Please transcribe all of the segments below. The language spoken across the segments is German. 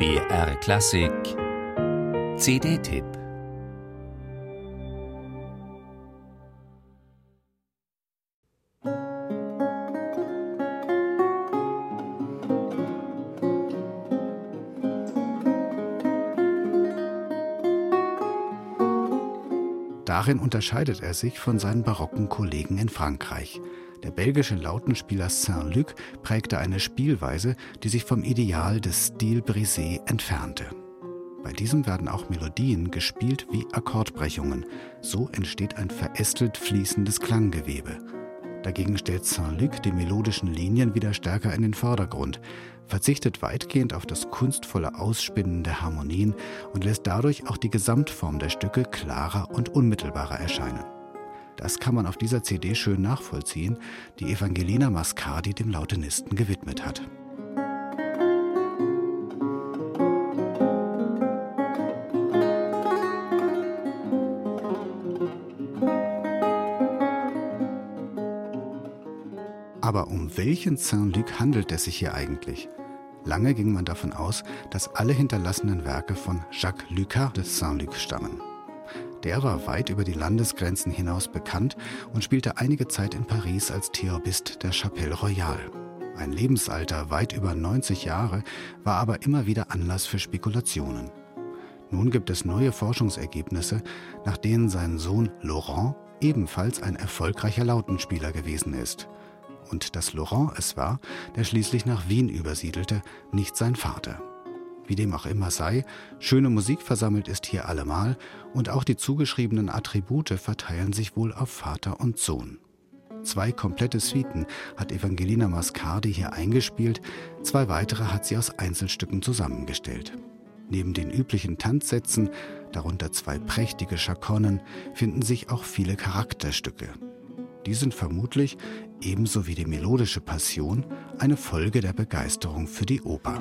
BR Klassik CD-Tipp Darin unterscheidet er sich von seinen barocken Kollegen in Frankreich. Der belgische Lautenspieler Saint-Luc prägte eine Spielweise, die sich vom Ideal des Stil brisé entfernte. Bei diesem werden auch Melodien gespielt wie Akkordbrechungen. So entsteht ein verästelt fließendes Klanggewebe. Dagegen stellt Saint-Luc die melodischen Linien wieder stärker in den Vordergrund, verzichtet weitgehend auf das kunstvolle Ausspinnen der Harmonien und lässt dadurch auch die Gesamtform der Stücke klarer und unmittelbarer erscheinen. Das kann man auf dieser CD schön nachvollziehen, die Evangelina Mascardi dem Lautenisten gewidmet hat. Aber um welchen Saint-Luc handelt es sich hier eigentlich? Lange ging man davon aus, dass alle hinterlassenen Werke von Jacques Lucas de Saint-Luc stammen. Der war weit über die Landesgrenzen hinaus bekannt und spielte einige Zeit in Paris als Theorbist der Chapelle Royale. Ein Lebensalter weit über 90 Jahre war aber immer wieder Anlass für Spekulationen. Nun gibt es neue Forschungsergebnisse, nach denen sein Sohn Laurent ebenfalls ein erfolgreicher Lautenspieler gewesen ist. Und dass Laurent es war, der schließlich nach Wien übersiedelte, nicht sein Vater. Wie dem auch immer sei, schöne Musik versammelt ist hier allemal und auch die zugeschriebenen Attribute verteilen sich wohl auf Vater und Sohn. Zwei komplette Suiten hat Evangelina Mascardi hier eingespielt, zwei weitere hat sie aus Einzelstücken zusammengestellt. Neben den üblichen Tanzsätzen, darunter zwei prächtige Chaconnen, finden sich auch viele Charakterstücke. Die sind vermutlich, ebenso wie die melodische Passion, eine Folge der Begeisterung für die Oper.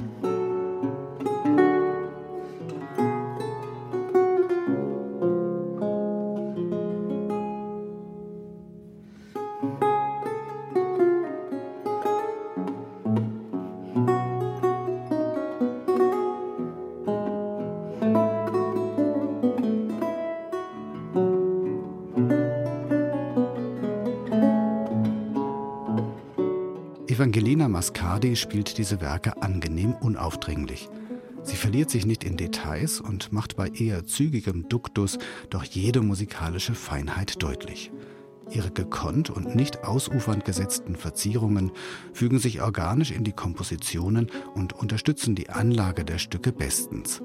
Evangelina Mascardi spielt diese Werke angenehm unaufdringlich. Sie verliert sich nicht in Details und macht bei eher zügigem Duktus doch jede musikalische Feinheit deutlich. Ihre gekonnt und nicht ausufernd gesetzten Verzierungen fügen sich organisch in die Kompositionen und unterstützen die Anlage der Stücke bestens.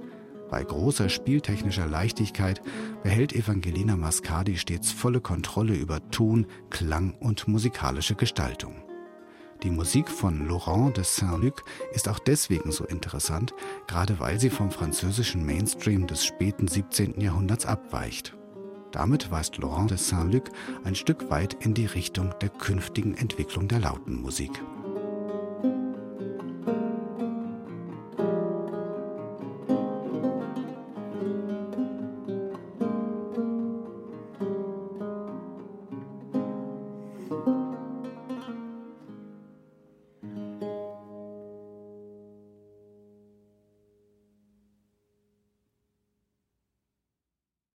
Bei großer spieltechnischer Leichtigkeit behält Evangelina Mascardi stets volle Kontrolle über Ton, Klang und musikalische Gestaltung. Die Musik von Laurent de Saint-Luc ist auch deswegen so interessant, gerade weil sie vom französischen Mainstream des späten 17. Jahrhunderts abweicht. Damit weist Laurent de Saint-Luc ein Stück weit in die Richtung der künftigen Entwicklung der Lautenmusik. Musik.